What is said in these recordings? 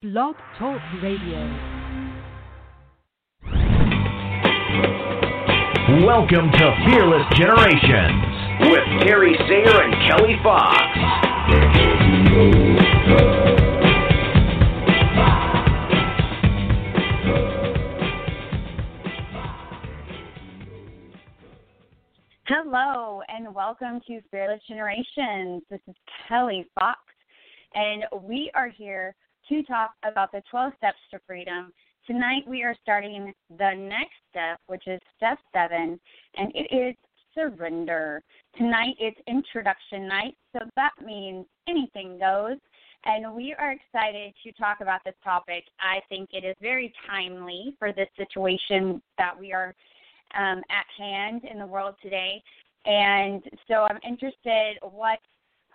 Blog Talk Radio. Welcome to Fearless Generations with Terry Sayer and Kelly Fox. Hello, and welcome to Fearless Generations. This is Kelly Fox, and we are here to talk about the 12 steps to freedom. Tonight, we are starting the next step, which is step seven, and it is surrender. Tonight, it's introduction night, so that means anything goes. And we are excited to talk about this topic. I think it is very timely for this situation that we are um, at hand in the world today. And so I'm interested what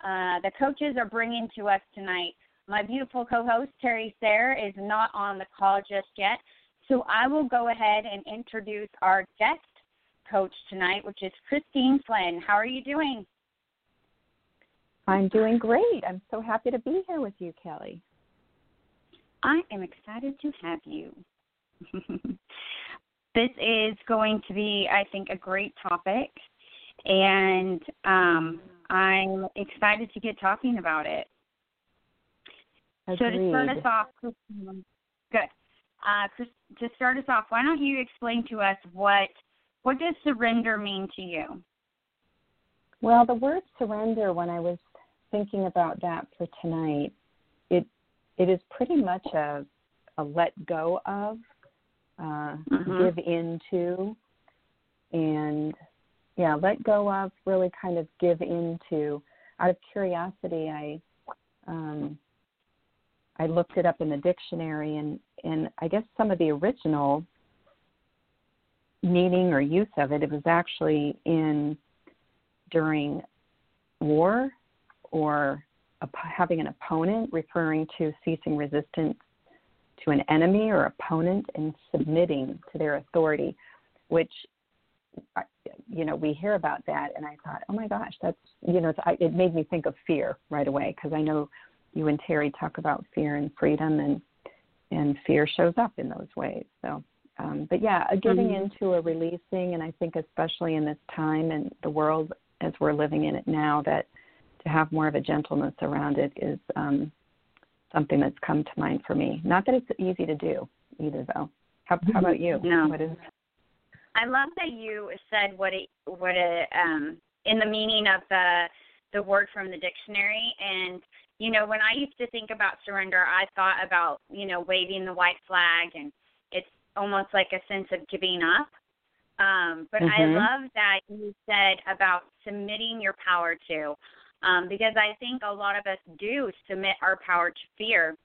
uh, the coaches are bringing to us tonight. My beautiful co-host Terry Sayre is not on the call just yet, so I will go ahead and introduce our guest coach tonight, which is Christine Flynn. How are you doing? I'm doing great. I'm so happy to be here with you, Kelly. I am excited to have you. this is going to be, I think, a great topic, and um, I'm excited to get talking about it. Agreed. So to start us off, good. Uh, to start us off, why don't you explain to us what what does surrender mean to you? Well, the word surrender, when I was thinking about that for tonight, it it is pretty much a a let go of, uh, Mhm. give into, and yeah, let go of. Really, kind of give into. Out of curiosity, I um, I looked it up in the dictionary, and and I guess some of the original meaning or use of it, it was actually in during war or having an opponent, referring to ceasing resistance to an enemy or opponent and submitting to their authority, which you know we hear about that, and I thought, oh my gosh, that's you know it made me think of fear right away because I know you and Terry talk about fear and freedom, and and fear shows up in those ways. So, um, but yeah, a giving Mhm. into a releasing, and I think especially in this time and the world as we're living in it now, that to have more of a gentleness around it is um, something that's come to mind for me. Not that it's easy to do either, though. How, how about you? No. What is? I love that you said what it what it um in the meaning of the the word from the dictionary and you know when I used to think about surrender I thought about you know waving the white flag and it's almost like a sense of giving up um but I Mhm. love that you said about submitting your power to um because I think a lot of us do submit our power to fear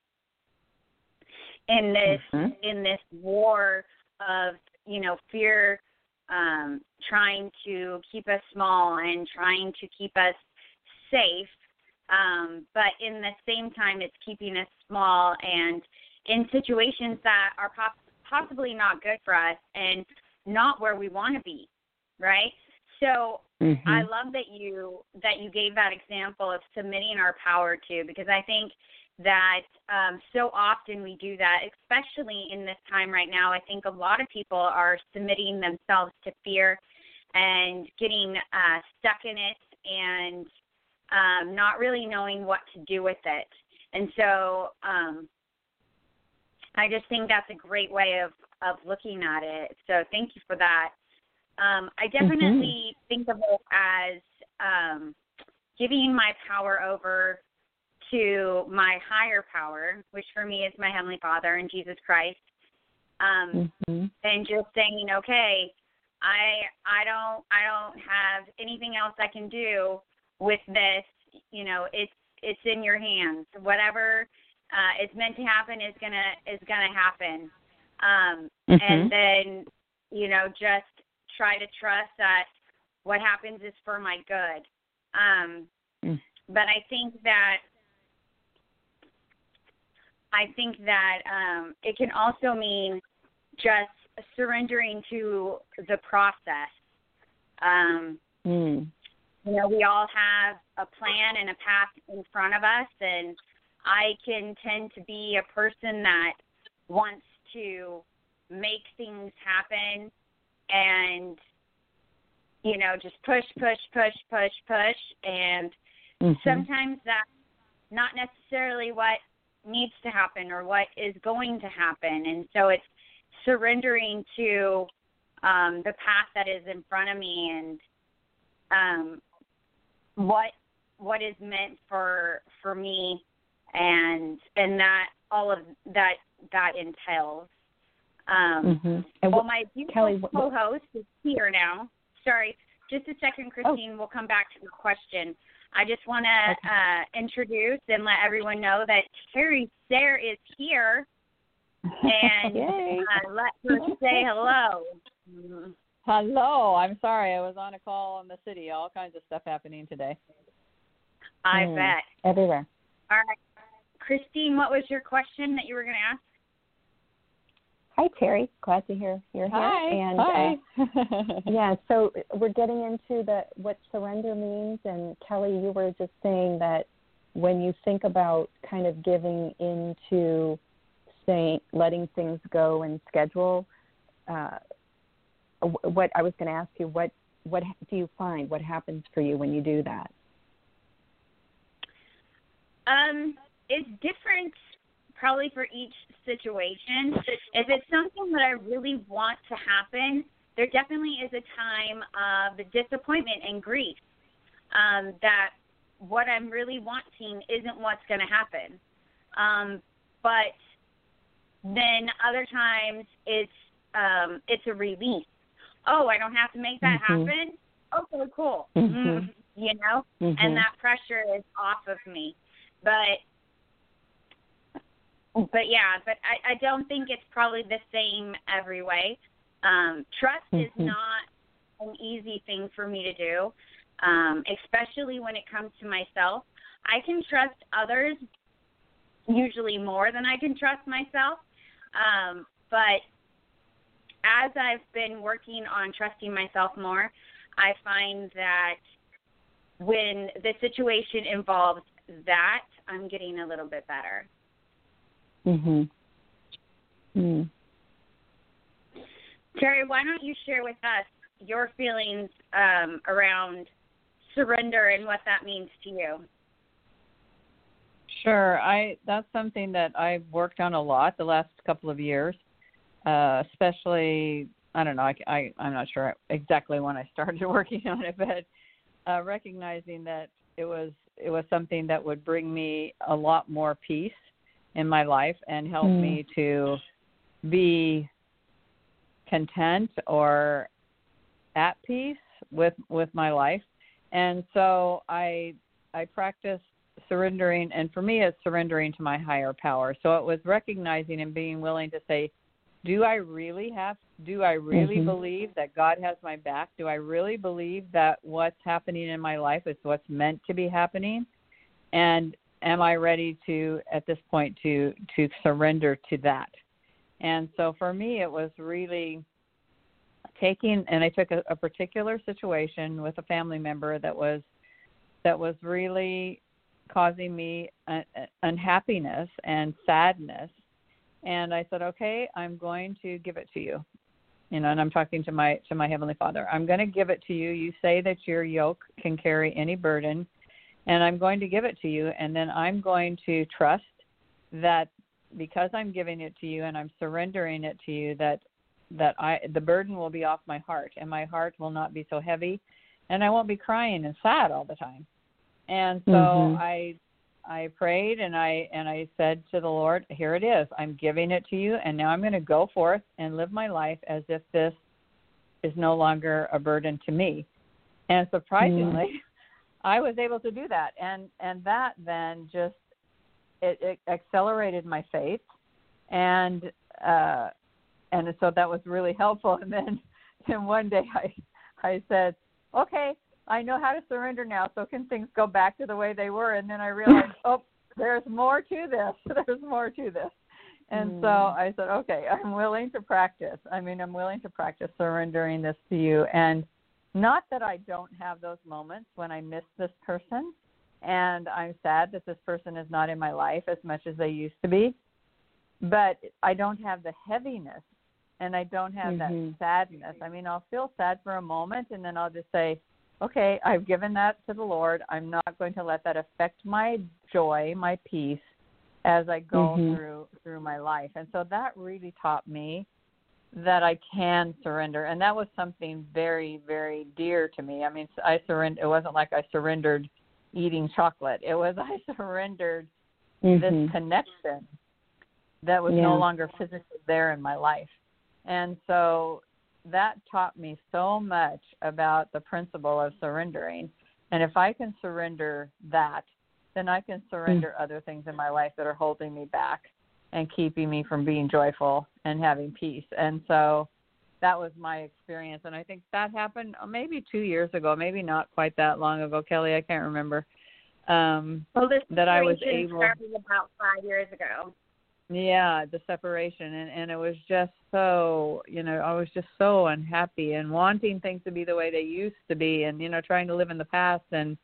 in this Mhm. in this war of you know fear um trying to keep us small and trying to keep us safe um but in the same time it's keeping us small and in situations that are pos- possibly not good for us and not where we want to be right so Mhm. I love that you that you gave that example of submitting our power to because I think that um, so often we do that, especially in this time right now. I think a lot of people are submitting themselves to fear and getting uh, stuck in it and um, not really knowing what to do with it. And so um, I just think that's a great way of of looking at it. So thank you for that. Um, I definitely think of it as um, giving my power over to my higher power, which for me is my heavenly Father and Jesus Christ, um, Mhm. and just saying, okay, I I don't I don't have anything else I can do with this. You know, it's it's in your hands. Whatever uh, is meant to happen is gonna is gonna happen. Um, Mhm. and then you know just try to trust that what happens is for my good um Mm. but i think that i think that um it can also mean just surrendering to the process um Mm. You know we all have a plan and a path in front of us and I can tend to be a person that wants to make things happen and you know just push push push push push and Mhm. sometimes that's not necessarily what needs to happen or what is going to happen and so it's surrendering to um the path that is in front of me and um what what is meant for for me and and that all of that that entails um Mhm. And well my beautiful Kelly, what- co-host is here now sorry just a Oh. second christine we'll come back to the question i just want to Okay. uh introduce and let everyone know that terry Sayre is here and uh, let her say hello. Hello. I'm sorry. I was on a call in the city. All kinds of stuff happening today. i Mm. bet everywhere. all right christine what was your question that you were going to ask Hi, Terry. Glad to hear you're here. Hi. And uh, Hi. yeah, so we're getting into the what surrender means, and Kelly, you were just saying that when you think about kind of giving into saying letting things go and schedule, uh, wh- what I was going to ask you, what what do you find? What happens for you when you do that? Um, it's different probably for each situation. If it's something that I really want to happen, there definitely is a time of disappointment and grief. Um, that what I'm really wanting isn't what's going to happen. Um, but then other times it's um, it's a relief. Oh, I don't have to make that Mhm. happen. Okay, cool. Mhm. Mm, you know, Mhm. and that pressure is off of me. But but yeah, but I, I don't think it's probably the same every way. Um, trust is Mhm. not an easy thing for me to do, um, especially when it comes to myself. I can trust others usually more than I can trust myself. Um, but as I've been working on trusting myself more, I find that when the situation involves that, I'm getting a little bit better. Mhm. Mm. Terry, why don't you share with us your feelings um, around surrender and what that means to you? Sure. I that's something that I've worked on a lot the last couple of years, uh, especially I don't know. I, I I'm not sure exactly when I started working on it, but uh, recognizing that it was it was something that would bring me a lot more peace in my life and help Mm. me to be content or at peace with with my life and so i i practice surrendering and for me it's surrendering to my higher power so it was recognizing and being willing to say do i really have do i really Mhm. believe that god has my back? Do i really believe that what's happening in my life is what's meant to be happening? And am i ready to at this point to to surrender to that? And so for me it was really taking and i took a, a particular situation with a family member that was that was really causing me uh, uh, unhappiness and sadness and i said okay i'm going to give it to you. You know and i'm talking to my to my heavenly father. I'm going to give it to you. You say that your yoke can carry any burden and i'm going to give it to you. And then i'm going to trust that because i'm giving it to you and i'm surrendering it to you that that i the burden will be off my heart and my heart will not be so heavy and i won't be crying and sad all the time. And so Mhm. i i prayed and i and i said to the lord here it is. I'm giving it to you and now i'm going to go forth and live my life as if this is no longer a burden to me. And surprisingly i was able to do that. And and that then just it, it accelerated my faith. And uh and so that was really helpful. And then then one day i i said okay i know how to surrender now so can things go back to the way they were and then i realized oh there's more to this there's more to this and so Mm. i said okay i'm willing to practice i mean i'm willing to practice surrendering this to you and not that i don't have those moments when i miss this person and I'm sad that this person is not in my life as much as they used to be. But I don't have the heaviness and I don't have Mhm. that sadness. I mean, I'll feel sad for a moment and then I'll just say, okay, I've given that to the Lord. I'm not going to let that affect my joy, my peace as I go Mhm. through through my life. And so that really taught me that I can surrender, and that was something very, very dear to me. I mean, I surrendered. It wasn't like I surrendered eating chocolate. It was I surrendered Mhm. this connection that was Yeah. no longer physically there in my life, and so that taught me so much about the principle of surrendering. And if I can surrender that, then I can surrender other things in my life that are holding me back and keeping me from being joyful and having peace. And so that was my experience. And I think that happened uh, maybe two years ago, maybe not quite that long ago, Kelly. I can't remember. Um, Well, this that I was able- started about five years ago. Yeah, the separation. And, and it was just so, you know, I was just so unhappy and wanting things to be the way they used to be and, you know, trying to live in the past. And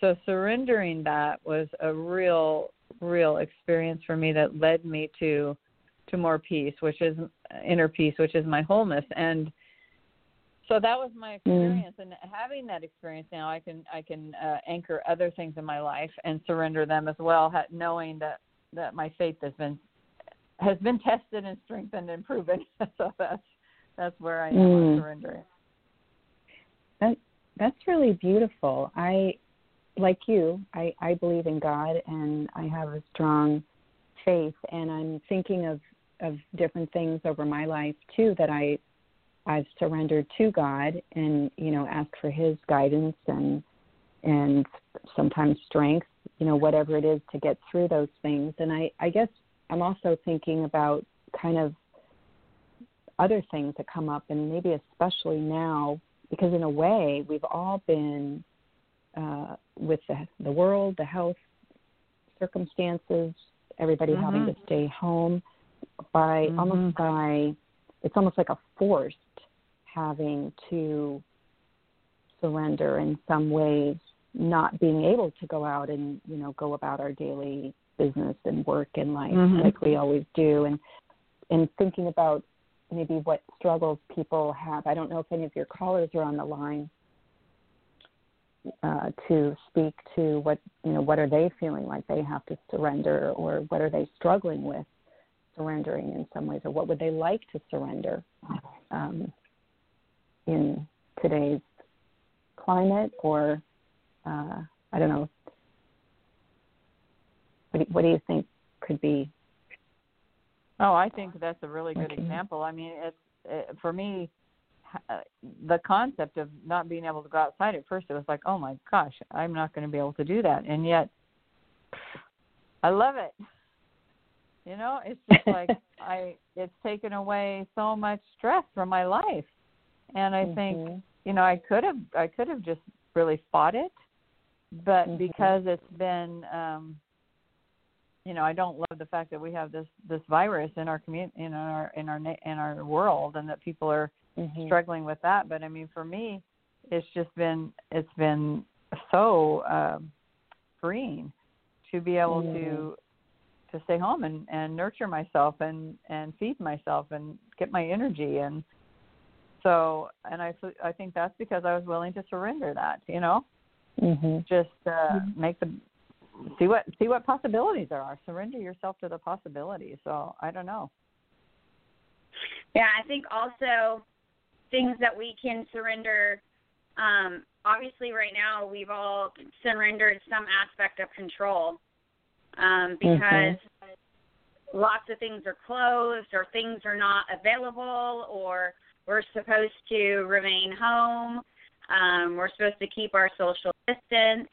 so surrendering that was a real real experience for me that led me to to more peace which is inner peace which is my wholeness and so that was my experience and having that experience now i can i can uh, anchor other things in my life and surrender them as well ha- knowing that that my faith has been has been tested and strengthened and proven so that's that's where i am on Mm. surrendering That that's really beautiful. I like you, I, I believe in God and I have a strong faith and I'm thinking of, of different things over my life too that I I've surrendered to God and, you know, ask for his guidance and and sometimes strength, you know, whatever it is to get through those things. And I, I guess I'm also thinking about kind of other things that come up and maybe especially now because in a way we've all been uh, with the, the world, the health circumstances, everybody having Mhm. to stay home by Mhm. almost by it's almost like a forced having to surrender in some ways, not being able to go out and you know go about our daily business and work and life Mhm. like we always do, and and thinking about maybe what struggles people have. I don't know if any of your callers are on the line uh, to speak to what you know what are they feeling like they have to surrender or what are they struggling with surrendering in some ways or what would they like to surrender um, in today's climate or uh, I don't know what do, what do you think could be Oh, I think that's a really good Okay. example. I mean, it's it, for me uh, the concept of not being able to go outside at first it was like, "Oh my gosh, I'm not going to be able to do that." And yet I love it. You know, it's just like I it's taken away so much stress from my life. And I think Mhm. you know i could have i could have just really fought it but Mhm. because it's been um you know i don't love the fact that we have this this virus in our community in our in our in our world and that people are Mhm. struggling with that. But i mean for me it's just been it's been so um freeing to be able to to stay home and and nurture myself and and feed myself and get my energy. And so and I I think that's because i was willing to surrender that you know? Mhm. just uh make the see what see what possibilities there are surrender yourself to the possibilities so i don't know Yeah, I think also things that we can surrender. Um, obviously, right now we've all surrendered some aspect of control um, because lots of things are closed or things are not available or we're supposed to remain home. Um, we're supposed to keep our social distance.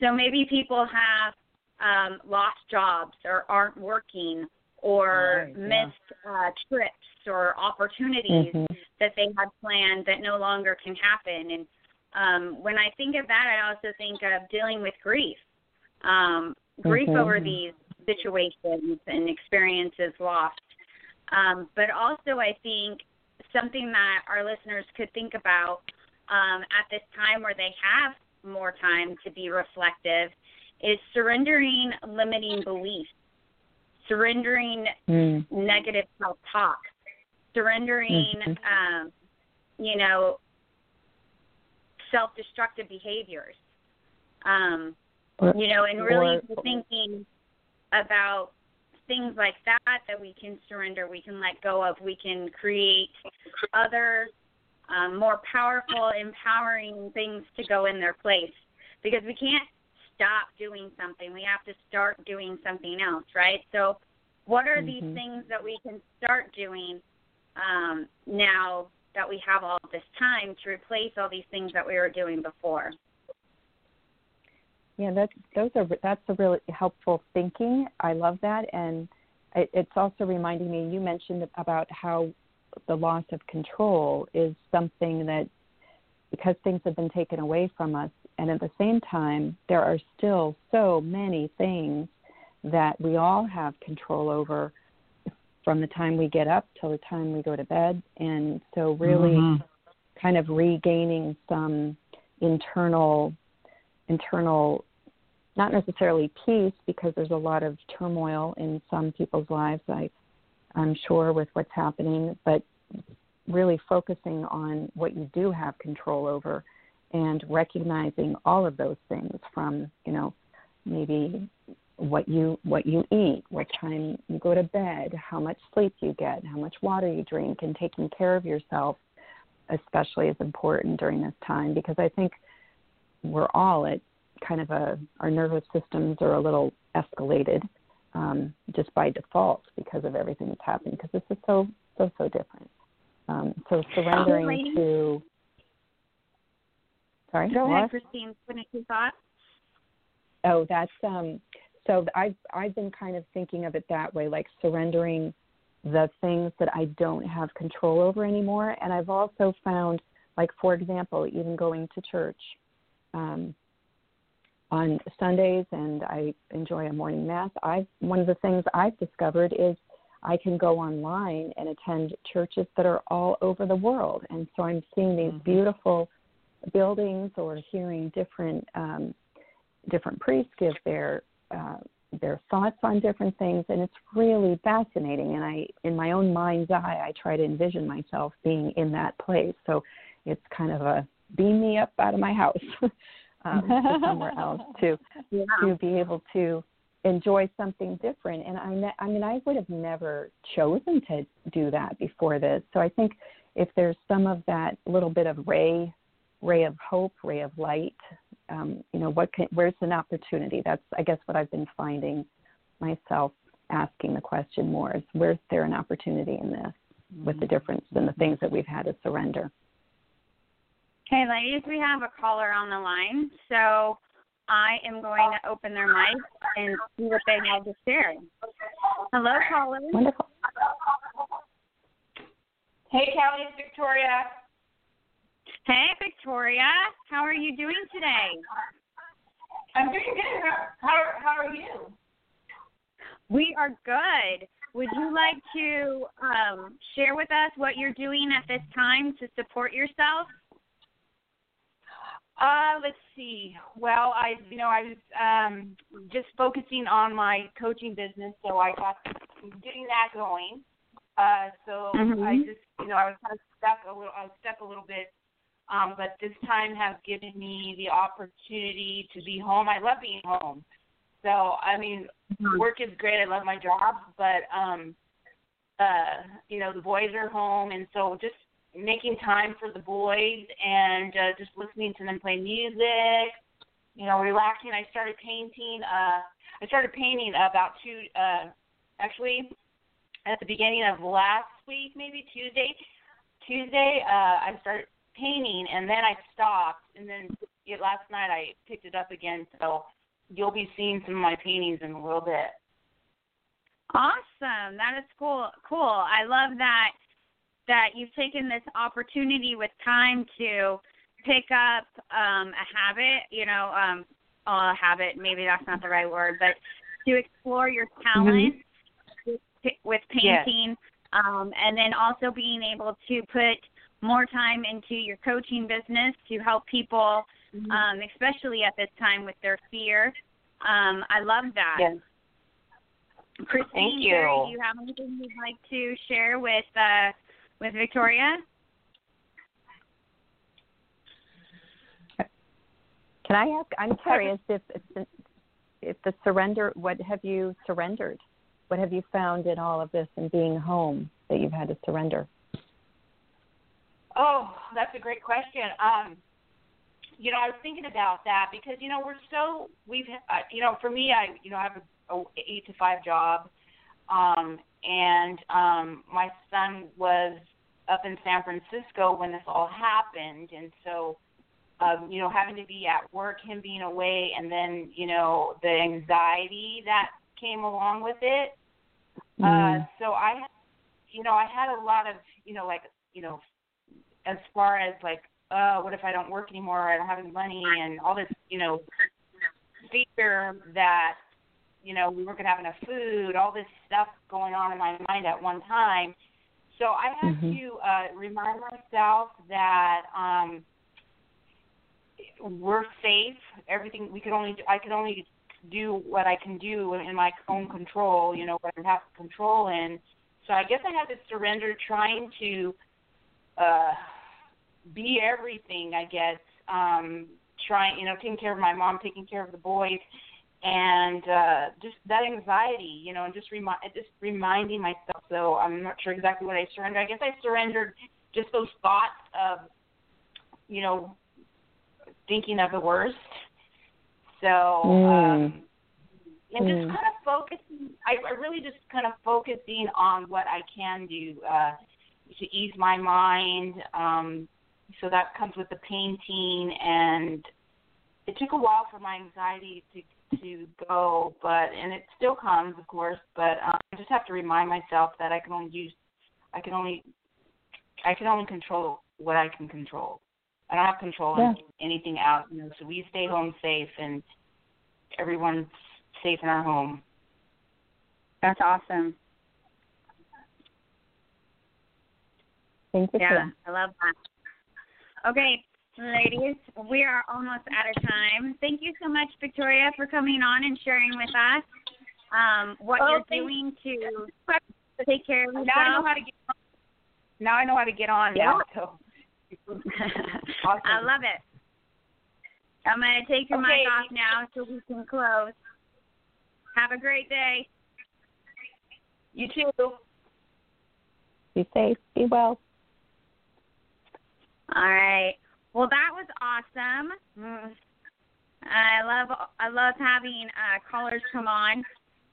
So maybe people have um, lost jobs or aren't working or Right, yeah. missed uh, trips or opportunities Mhm. that they had planned that no longer can happen. And um, when I think of that, I also think of dealing with grief, um, grief Mhm. over these situations and experiences lost. Um, but also, I think something that our listeners could think about um, at this time where they have more time to be reflective is surrendering limiting beliefs, surrendering Mm. negative self talk, surrendering, Mhm. um, you know, self destructive behaviors. Um, Or- you know, and really or- thinking about things like that that we can surrender, we can let go of, we can create other um, more powerful, empowering things to go in their place. Because we can't stop doing something, we have to start doing something else, right? So, what are these Mhm. things that we can start doing um, now that we have all this time to replace all these things that we were doing before? Yeah, that's those are that's a really helpful thinking. I love that, and it, it's also reminding me. You mentioned about how the loss of control is something that because things have been taken away from us, and at the same time, there are still so many things that we all have control over from the time we get up till the time we go to bed, and so really Mhm. kind of regaining some internal internal not necessarily peace because there's a lot of turmoil in some people's lives I I'm sure with what's happening but really focusing on what you do have control over and recognizing all of those things from you know maybe what you what you eat what time you go to bed how much sleep you get how much water you drink and taking care of yourself especially is important during this time because I think we're all at kind of a our nervous systems are a little escalated um, just by default because of everything that's happening because this is so so so different. Um, so surrendering to sorry Go what? ahead, Christine. Finish your thought. Oh, that's um so I've I've been kind of thinking of it that way, like surrendering the things that I don't have control over anymore. And I've also found, like for example, even going to church um, on Sundays, and I enjoy a morning mass. I one of the things I've discovered is I can go online and attend churches that are all over the world, and so I'm seeing these Mhm. beautiful buildings or hearing different um, different priests give their uh, their thoughts on different things, and it's really fascinating. And I, in my own mind's eye, I try to envision myself being in that place. So it's kind of a beam me up out of my house um, to somewhere else to Yeah. to be able to enjoy something different. And I, ne- I mean, I would have never chosen to do that before this. So I think if there's some of that little bit of ray, ray of hope, ray of light, um, you know, what can, where's an opportunity? That's, I guess, what I've been finding myself asking the question more is where's there an opportunity in this with the difference in the things that we've had to surrender? Okay, ladies, we have a caller on the line, so I am going to open their mic and see what they have to share. Hello, caller. Wonderful. Hey, Kelly, it's Victoria. Hey, Victoria. How are you doing today? I'm doing good. How, how, how are you? We are good. Would you like to um, share with us what you're doing at this time to support yourself? Uh, let's see. Well, I, you know, I was um, just focusing on my coaching business, so I got getting that going. Uh, so Mhm. I just, you know, I was kind of stuck a little. I was stuck a little bit, um, but this time has given me the opportunity to be home. I love being home. So I mean, work is great. I love my job, but um, uh, you know, the boys are home, and so just making time for the boys and uh, just listening to them play music, you know, relaxing. I started painting. Uh, I started painting about two, uh, actually, at the beginning of last week, maybe Tuesday. Tuesday, uh, I started painting, and then I stopped, and then yeah, last night I picked it up again. So you'll be seeing some of my paintings in a little bit. Awesome. That is cool. Cool. I love that that you've taken this opportunity with time to pick up um a habit, you know, um a habit, maybe that's not the right word, but to explore your talent with, with painting um and then also being able to put more time into your coaching business to help people um especially at this time with their fear Um, I love that. Yes. Christine, Thank you. Do you have anything you'd like to share with uh, with Victoria? Can I ask? I'm curious if if the, surrender. What have you surrendered? What have you found in all of this and being home that you've had to surrender? Oh, that's a great question. Um, you know, I was thinking about that because you know we're so we've uh, you know for me I you know I have a, a eight to five job, um, and um, my son was up in San Francisco when this all happened, and so um, you know having to be at work, him being away, and then you know the anxiety that came along with it. Mm. Uh, so I, you know, I had a lot of you know like you know as far as like, uh, what if I don't work anymore? I don't have any money, and all this, you know, fear that, you know, we weren't gonna have enough food. All this stuff going on in my mind at one time. So I had Mhm. to uh, remind myself that um, we're safe. Everything we could only do, I could only do what I can do in my own control. You know, what I have control in. So I guess I had to surrender trying to uh be everything i guess um trying you know taking care of my mom taking care of the boys and uh just that anxiety you know and just remind just reminding myself so i'm not sure exactly what i surrendered i guess i surrendered just those thoughts of you know thinking of the worst so um and just Mm. kind of focusing I, I really just kind of focusing on what i can do uh to ease my mind. Um, so that comes with the painting, and it took a while for my anxiety to to go, but and it still comes, of course. But um, I just have to remind myself that I can only use, I can only, I can only control what I can control. I don't have control on anything out. You know, so we stay home safe, and everyone's safe in our home. That's awesome. Thank you. Yeah, I love that. Okay, ladies, we are almost out of time. Thank you so much, Victoria, for coming on and sharing with us um, what Oh, you're thank- doing to take care of yourself. Now I know how to get. On. Now I know how to get on. Yeah. Now, so. I love it. I'm going to take your Okay. mic off now so we can close. Have a great day. You too. Be safe. Be well. All right. Well, that was awesome. Mm. I love I love having uh, callers come on,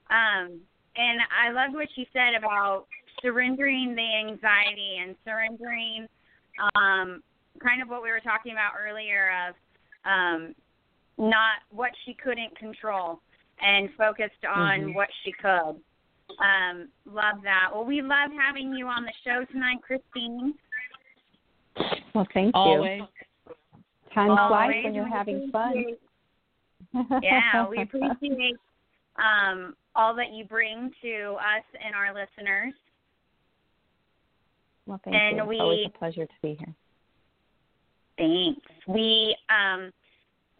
um, and I loved what she said about surrendering the anxiety and surrendering, um, kind of what we were talking about earlier of um, not what she couldn't control and focused on Mhm. what she could. Um, love that. Well, we love having you on the show tonight, Christine. Well, thank you. Always. Time flies Always. when you're having fun. yeah, we appreciate um, all that you bring to us and our listeners. well, thank and you. It's we- always a pleasure to be here. Thanks. We um,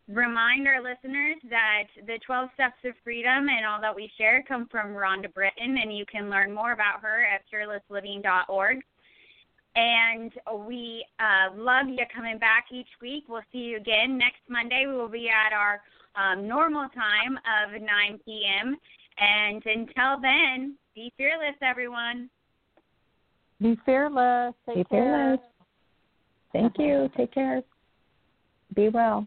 remind our listeners that the 12 Steps of Freedom and all that we share come from Rhonda Britten, and you can learn more about her at fearlessliving.org. And we uh, love you coming back each week. We'll see you again next Monday. We will be at our um, normal time of 9 p.m. And until then, be fearless, everyone. Be fearless. Take Be care. fearless. Thank you. Take care. Be well.